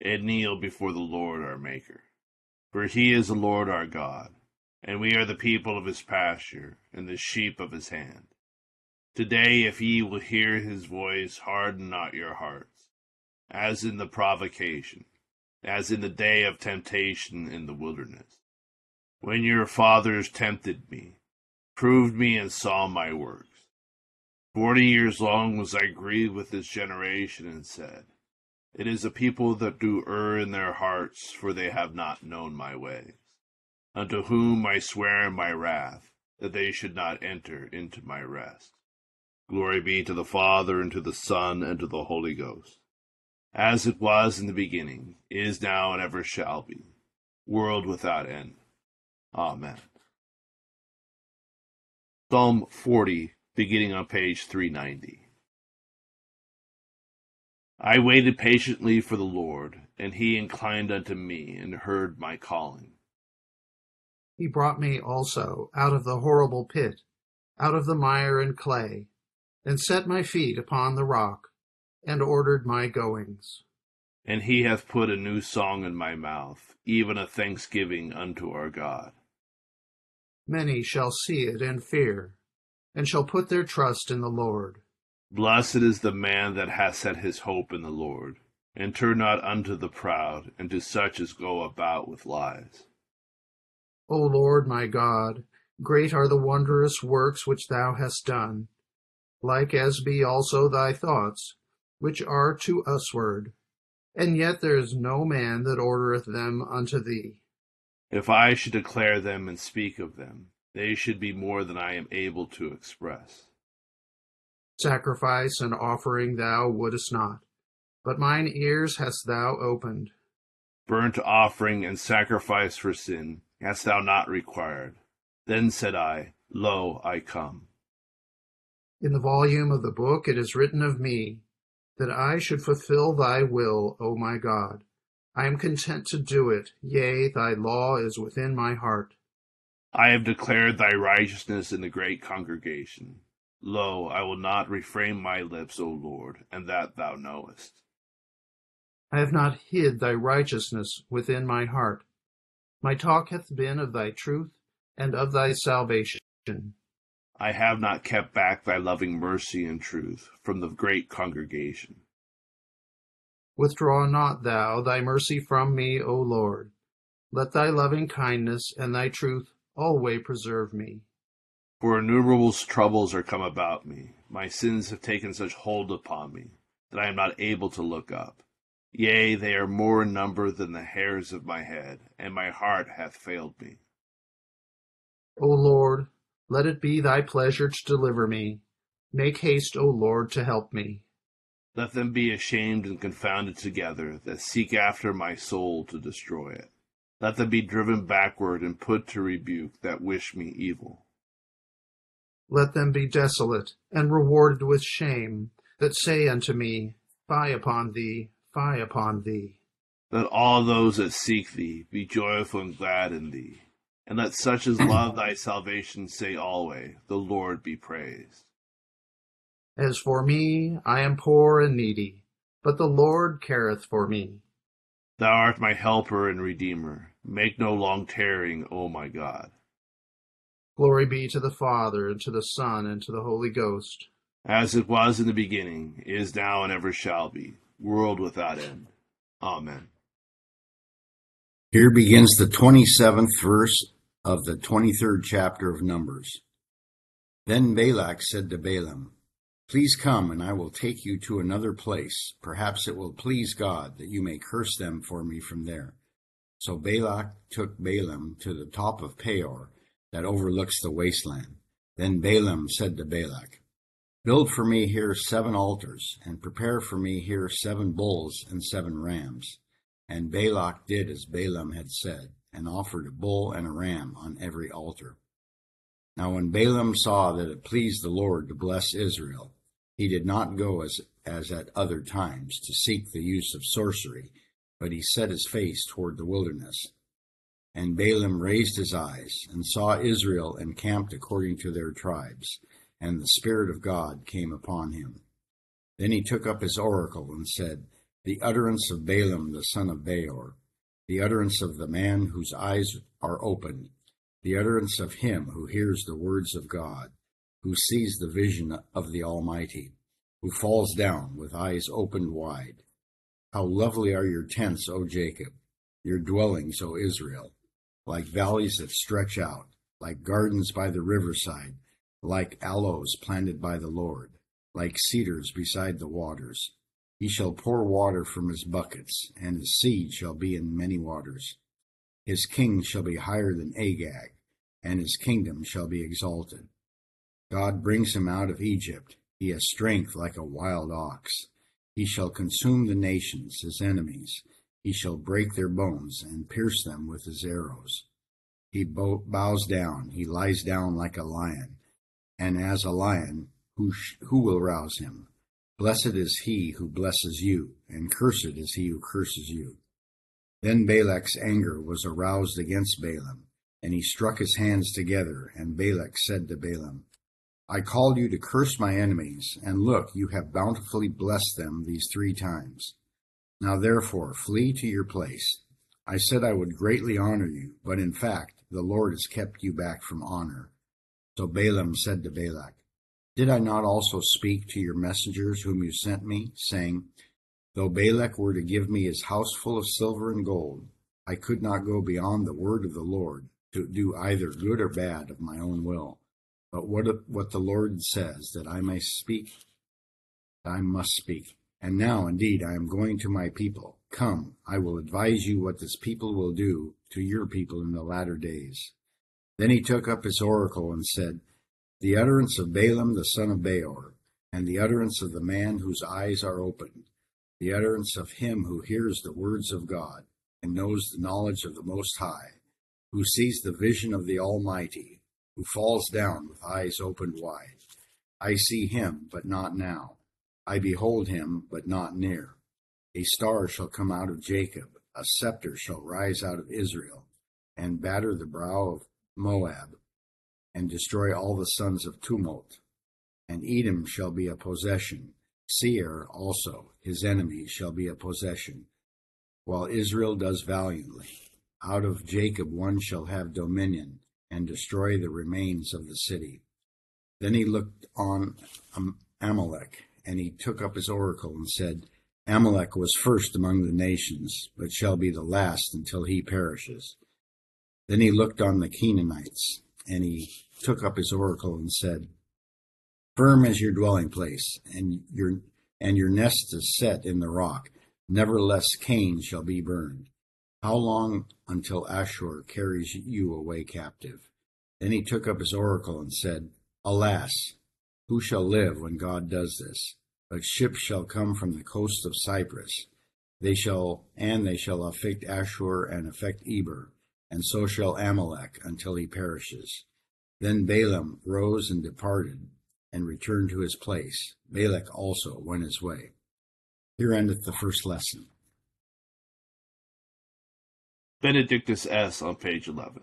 and kneel before the Lord our Maker. For he is the Lord our God, and we are the people of his pasture, and the sheep of his hand. Today, if ye will hear his voice, harden not your hearts, as in the provocation, as in the day of temptation in the wilderness, when your fathers tempted me, proved me, and saw my works. Forty years long was I grieved with this generation, and said, it is a people that do err in their hearts, for they have not known my ways. Unto whom I swear in my wrath, that they should not enter into my rest. Glory be to the Father, and to the Son, and to the Holy Ghost, as it was in the beginning, is now, and ever shall be, world without end. Amen. Psalm 40, beginning on page 390. I waited patiently for the Lord, and he inclined unto me and heard my calling. He brought me also out of the horrible pit, out of the mire and clay, and set my feet upon the rock, and ordered my goings. And he hath put a new song in my mouth, even a thanksgiving unto our God. Many shall see it and fear, and shall put their trust in the Lord. Blessed is the man that hath set his hope in the Lord, and turn not unto the proud, and to such as go about with lies. O Lord my God, great are the wondrous works which thou hast done, like as be also thy thoughts, which are to usward, and yet there is no man that ordereth them unto thee. If I should declare them and speak of them, they should be more than I am able to express. Sacrifice and offering thou wouldest not, but mine ears hast thou opened. Burnt offering and sacrifice for sin hast thou not required. Then said I, Lo, I come. In the volume of the book it is written of me, that I should fulfill thy will, O my God. I am content to do it, yea, thy law is within my heart. I have declared thy righteousness in the great congregation. Lo, I will not refrain my lips, O Lord, and that thou knowest. I have not hid thy righteousness within my heart. My talk hath been of thy truth and of thy salvation. I have not kept back thy loving mercy and truth from the great congregation. Withdraw not thou thy mercy from me, O Lord. Let thy loving kindness and thy truth always preserve me. For innumerable troubles are come about me. My sins have taken such hold upon me that I am not able to look up. Yea, they are more in number than the hairs of my head, and my heart hath failed me. O Lord, let it be thy pleasure to deliver me. Make haste, O Lord, to help me. Let them be ashamed and confounded together that seek after my soul to destroy it. Let them be driven backward and put to rebuke that wish me evil. Let them be desolate and rewarded with shame, that say unto me, Fie upon thee, fie upon thee. Let all those that seek thee be joyful and glad in thee. And let such as love thy salvation say always, The Lord be praised. As for me, I am poor and needy, but the Lord careth for me. Thou art my helper and redeemer. Make no long tarrying, O my God. Glory be to the Father, and to the Son, and to the Holy Ghost. As it was in the beginning, is now, and ever shall be, world without end. Amen. Here begins the 27th verse of the 23rd chapter of Numbers. Then Balak said to Balaam, Please come, and I will take you to another place. Perhaps it will please God that you may curse them for me from there. So Balak took Balaam to the top of Peor, that overlooks the wasteland. Then Balaam said to Balak, Build for me here seven altars, and prepare for me here seven bulls and seven rams. And Balak did as Balaam had said, and offered a bull and a ram on every altar. Now when Balaam saw that it pleased the Lord to bless Israel, he did not go as, as at other times to seek the use of sorcery, but he set his face toward the wilderness. And Balaam raised his eyes, and saw Israel encamped according to their tribes, and the Spirit of God came upon him. Then he took up his oracle, and said, the utterance of Balaam the son of Beor, the utterance of the man whose eyes are opened, the utterance of him who hears the words of God, who sees the vision of the Almighty, who falls down with eyes opened wide. How lovely are your tents, O Jacob, your dwellings, O Israel, like valleys that stretch out, like gardens by the riverside, like aloes planted by the Lord, like cedars beside the waters he shall pour water from his buckets, and his seed shall be in many waters. His king shall be higher than Agag, and his kingdom shall be exalted. God brings him out of Egypt. He has strength like a wild ox. He shall consume the nations, his enemies. He shall break their bones and pierce them with his arrows. He bows down, he lies down like a lion, and as a lion, who, who will rouse him? Blessed is he who blesses you, and cursed is he who curses you. Then Balak's anger was aroused against Balaam, and he struck his hands together, and Balak said to Balaam, I called you to curse my enemies, and look, you have bountifully blessed them these three times. Now therefore flee to your place. I said I would greatly honor you, but in fact the Lord has kept you back from honor. So Balaam said to Balak, did I not also speak to your messengers whom you sent me, saying, Though Balak were to give me his house full of silver and gold, I could not go beyond the word of the Lord to do either good or bad of my own will. But what, what the Lord says that I may speak, I must speak. And now, indeed, I am going to my people. Come, I will advise you what this people will do to your people in the latter days. Then he took up his oracle and said, the utterance of Balaam the son of Beor, and the utterance of the man whose eyes are opened, the utterance of him who hears the words of God, and knows the knowledge of the Most High, who sees the vision of the Almighty, who falls down with eyes opened wide. I see him, but not now. I behold him, but not near. A star shall come out of Jacob, a scepter shall rise out of Israel, and batter the brow of Moab and destroy all the sons of tumult. And Edom shall be a possession, Seir also, his enemies, shall be a possession, while Israel does valiantly. Out of Jacob one shall have dominion, and destroy the remains of the city. Then he looked on Amalek, and he took up his oracle and said, Amalek was first among the nations, but shall be the last until he perishes. Then he looked on the Canaanites, and he took up his oracle and said, Firm is your dwelling place, and your and your nest is set in the rock. Nevertheless, Cain shall be burned. How long until Asshur carries you away captive? Then he took up his oracle and said, Alas, who shall live when God does this? But ships shall come from the coast of Cyprus. They shall, and they shall affect Asshur and affect Eber, and so shall Amalek until he perishes. Then Balaam rose and departed, and returned to his place. Balak also went his way. Here endeth the first lesson. Benedictus es on page 11.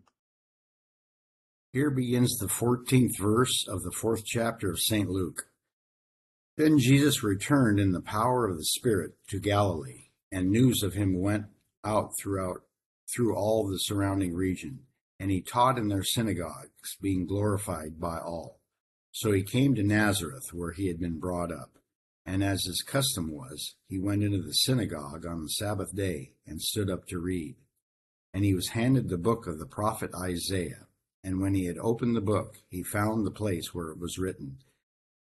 Here begins the 14th verse of the fourth chapter of St. Luke. Then Jesus returned in the power of the Spirit to Galilee, and news of him went out throughout through all the surrounding region, and he taught in their synagogues, being glorified by all. So he came to Nazareth, where he had been brought up. And as his custom was, he went into the synagogue on the Sabbath day and stood up to read. And he was handed the book of the prophet Isaiah. And when he had opened the book, he found the place where it was written,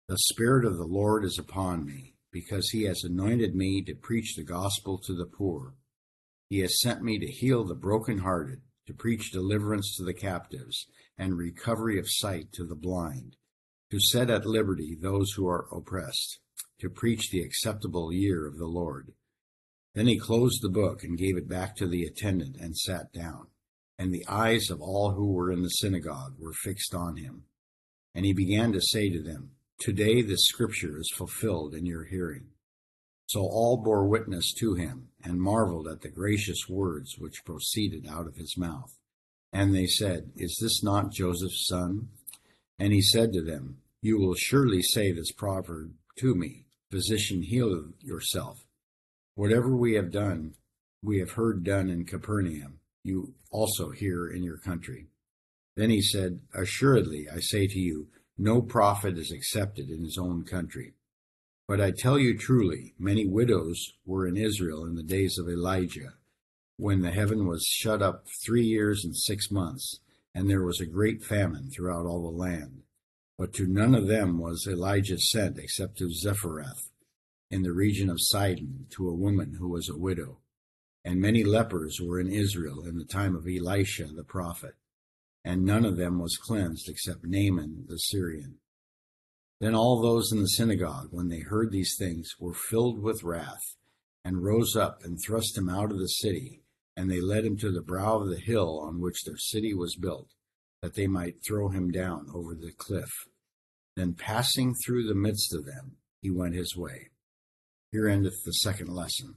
The Spirit of the Lord is upon me, because he has anointed me to preach the gospel to the poor. He has sent me to heal the brokenhearted, to preach deliverance to the captives, and recovery of sight to the blind, to set at liberty those who are oppressed, to preach the acceptable year of the Lord. Then he closed the book and gave it back to the attendant and sat down and the eyes of all who were in the synagogue were fixed on him. And he began to say to them, Today this scripture is fulfilled in your hearing. So all bore witness to him, and marveled at the gracious words which proceeded out of his mouth. And they said, Is this not Joseph's son? And he said to them, You will surely say this proverb to me, Physician, heal yourself. Whatever we have done, we have heard done in Capernaum you also hear in your country. Then he said, Assuredly, I say to you, no prophet is accepted in his own country. But I tell you truly, many widows were in Israel in the days of Elijah, when the heaven was shut up three years and six months, and there was a great famine throughout all the land. But to none of them was Elijah sent except to Zarephath, in the region of Sidon, to a woman who was a widow and many lepers were in Israel in the time of Elisha the prophet, and none of them was cleansed except Naaman the Syrian. Then all those in the synagogue, when they heard these things, were filled with wrath, and rose up and thrust him out of the city, and they led him to the brow of the hill on which their city was built, that they might throw him down over the cliff. Then passing through the midst of them, he went his way. Here endeth the second lesson.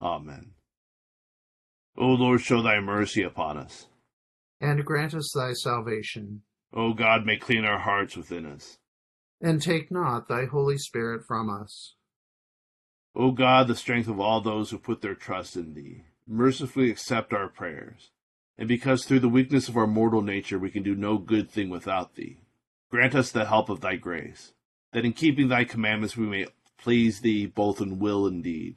Amen. O Lord, show thy mercy upon us and grant us thy salvation. O God, may clean our hearts within us. And take not thy Holy Spirit from us. O God, the strength of all those who put their trust in thee, mercifully accept our prayers. And because through the weakness of our mortal nature we can do no good thing without thee, grant us the help of thy grace, that in keeping thy commandments we may please thee both in will and deed,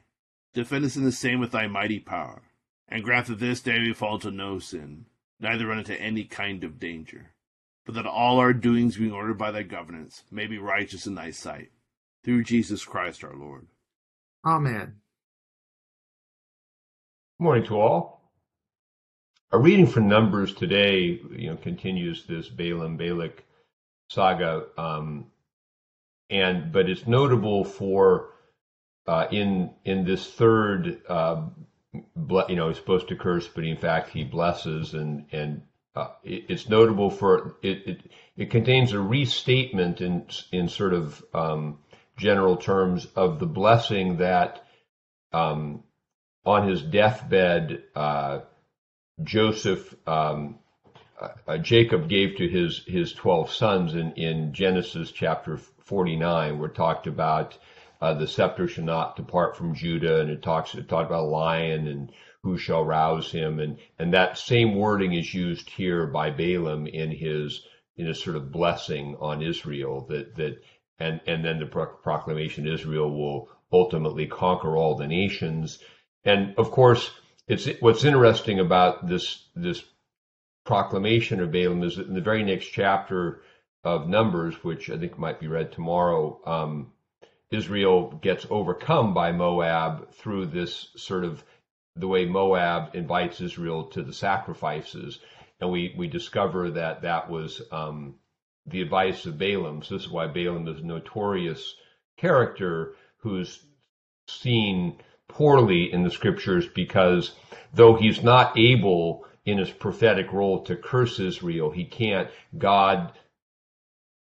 defend us in the same with thy mighty power and grant that this day we fall to no sin, neither run into any kind of danger, but that all our doings being ordered by thy governance may be righteous in thy sight, through Jesus Christ our Lord. Amen. Good Morning to all. Our reading from Numbers today, you know, continues this Balaam Balak saga, um, and but it's notable for uh, in in this third uh, you know, he's supposed to curse, but in fact he blesses, and and uh, it, it's notable for it, it. It contains a restatement in in sort of um, general terms of the blessing that um, on his deathbed uh, Joseph um, uh, Jacob gave to his his twelve sons in in Genesis chapter forty nine, where talked about uh, the scepter shall not depart from Judah, and it talks it talked about a lion and who shall rouse him, and and that same wording is used here by Balaam in his in a sort of blessing on Israel that that and and then the pro- proclamation Israel will ultimately conquer all the nations, and of course it's what's interesting about this this proclamation of Balaam is that in the very next chapter of Numbers, which I think might be read tomorrow. Um, Israel gets overcome by Moab through this sort of the way Moab invites Israel to the sacrifices. And we, we discover that that was um, the advice of Balaam. So this is why Balaam is a notorious character who's seen poorly in the scriptures because though he's not able in his prophetic role to curse Israel, he can't. God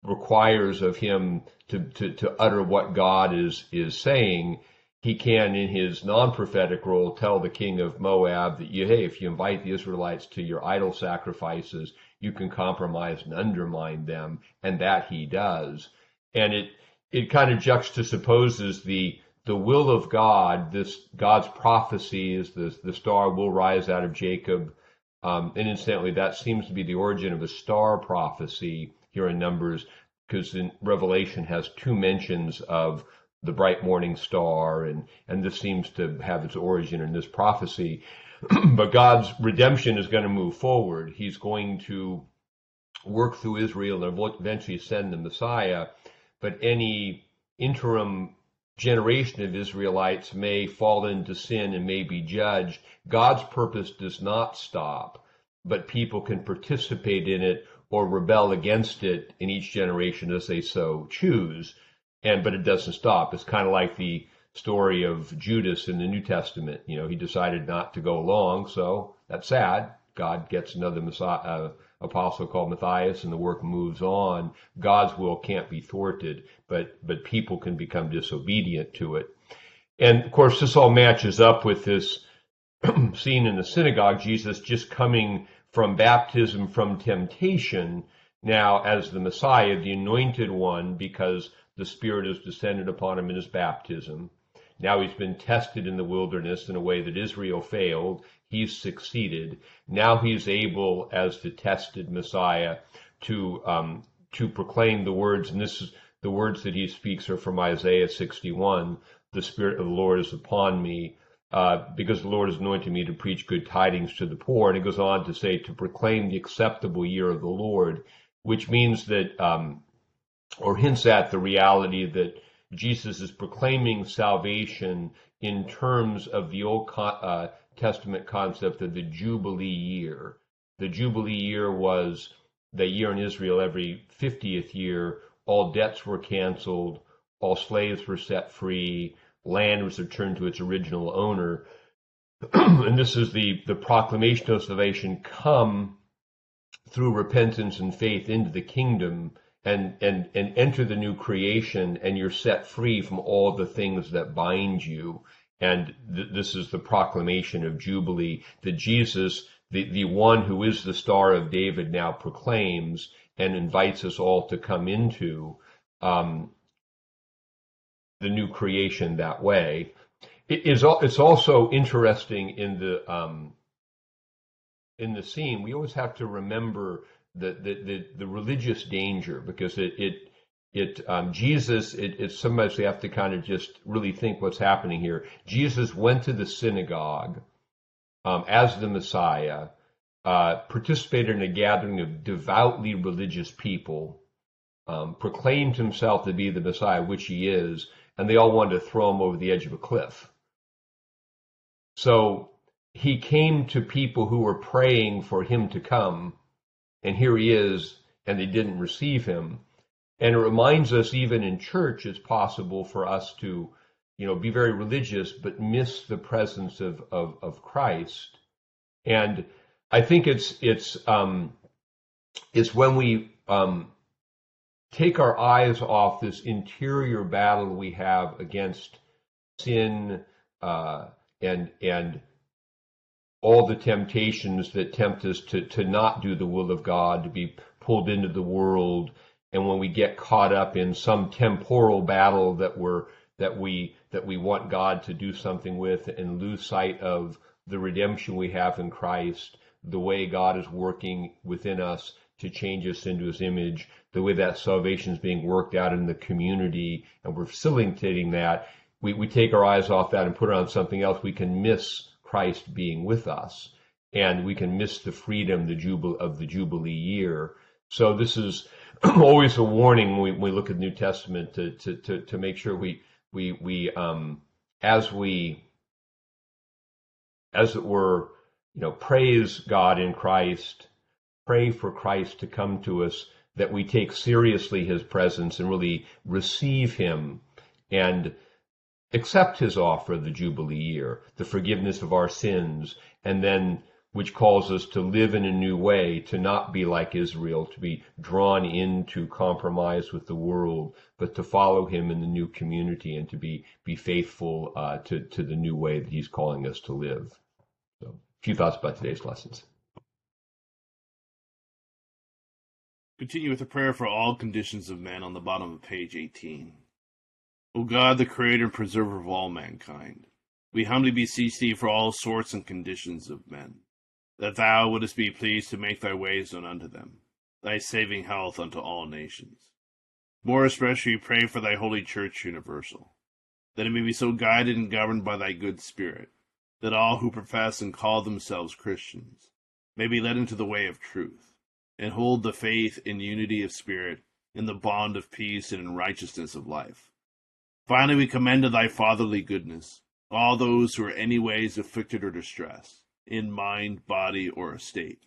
requires of him to, to, to utter what God is, is saying, he can, in his non-prophetic role, tell the king of Moab that, you, hey, if you invite the Israelites to your idol sacrifices, you can compromise and undermine them, and that he does. And it, it kind of juxtaposes the, the will of God, this God's prophecy is the, the star will rise out of Jacob. Um, and incidentally, that seems to be the origin of a star prophecy here in Numbers, because in Revelation has two mentions of the bright morning star, and and this seems to have its origin in this prophecy. but God's redemption is going to move forward. He's going to work through Israel and eventually send the Messiah. But any interim generation of Israelites may fall into sin and may be judged. God's purpose does not stop, but people can participate in it or rebel against it in each generation as they so choose. And but it doesn't stop. It's kind of like the story of Judas in the New Testament. You know, he decided not to go along, so that's sad. God gets another Messiah, uh, apostle called Matthias and the work moves on, God's will can't be thwarted, but, but people can become disobedient to it. And of course, this all matches up with this scene in the synagogue, Jesus just coming from baptism from temptation now as the Messiah, the anointed one, because the Spirit has descended upon him in his baptism. Now he's been tested in the wilderness in a way that Israel failed. He's succeeded. Now he's able, as the tested Messiah, to um, to proclaim the words, and this is the words that he speaks are from Isaiah 61. The Spirit of the Lord is upon me, uh, because the Lord has anointed me to preach good tidings to the poor. And it goes on to say to proclaim the acceptable year of the Lord, which means that, um, or hints at the reality that Jesus is proclaiming salvation in terms of the Old uh, Testament concept of the Jubilee year. The Jubilee year was the year in Israel every 50th year, all debts were canceled, all slaves were set free, land was returned to its original owner. and this is the, the proclamation of salvation come through repentance and faith into the kingdom and, and, and enter the new creation and you're set free from all the things that bind you. And th- this is the proclamation of Jubilee that Jesus, the, the one who is the star of David now proclaims and invites us all to come into. Um, the new creation that way. It is it's also interesting in the um, in the scene. We always have to remember the the the, the religious danger because it it it um, Jesus it, it's sometimes we have to kind of just really think what's happening here. Jesus went to the synagogue um, as the Messiah, uh, participated in a gathering of devoutly religious people, um, proclaimed himself to be the Messiah, which he is, and they all wanted to throw him over the edge of a cliff. So he came to people who were praying for him to come, and here he is, and they didn't receive him. And it reminds us, even in church, it's possible for us to, you know, be very religious but miss the presence of of, of Christ. And I think it's it's um, it's when we um, take our eyes off this interior battle we have against sin uh, and and all the temptations that tempt us to to not do the will of God, to be pulled into the world, and when we get caught up in some temporal battle that we're that we that we want God to do something with and lose sight of the redemption we have in Christ, the way God is working within us to change us into his image, the way that salvation is being worked out in the community, and we're facilitating that, we, we take our eyes off that and put it on something else, we can miss Christ being with us. And we can miss the freedom the jubil- of the Jubilee year. So this is always a warning when we, when we look at the New Testament to, to, to, to make sure we, we, we um, as we, as it were, you know, praise God in Christ, pray for Christ to come to us, that we take seriously his presence and really receive him and accept his offer of the Jubilee year, the forgiveness of our sins, and then which calls us to live in a new way, to not be like Israel, to be drawn into compromise with the world, but to follow him in the new community and to be, be faithful uh, to, to the new way that he's calling us to live. So, a few thoughts about today's lessons. Continue with a prayer for all conditions of men on the bottom of page 18. O God, the creator and preserver of all mankind, we humbly beseech thee for all sorts and conditions of men, that thou wouldest be pleased to make thy ways known unto them, thy saving health unto all nations. More especially pray for thy holy church universal, that it may be so guided and governed by thy good spirit, that all who profess and call themselves Christians may be led into the way of truth and hold the faith in unity of spirit, in the bond of peace, and in righteousness of life. Finally, we commend to thy fatherly goodness all those who are any ways afflicted or distressed, in mind, body, or estate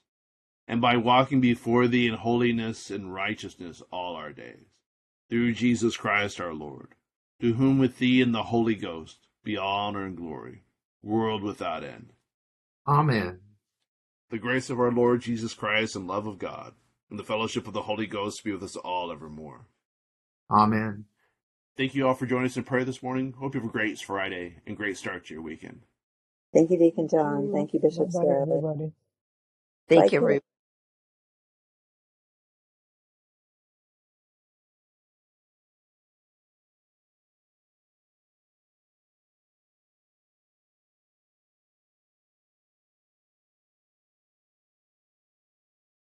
and by walking before thee in holiness and righteousness all our days. Through Jesus Christ our Lord, to whom with thee and the Holy Ghost be honor and glory, world without end. Amen. The grace of our Lord Jesus Christ and love of God, and the fellowship of the Holy Ghost be with us all evermore. Amen. Thank you all for joining us in prayer this morning. Hope you have a great Friday and great start to your weekend. Thank you, Deacon John. Thank you, Bishop Bye-bye, Sarah. everybody. Thank you, Chris. everyone.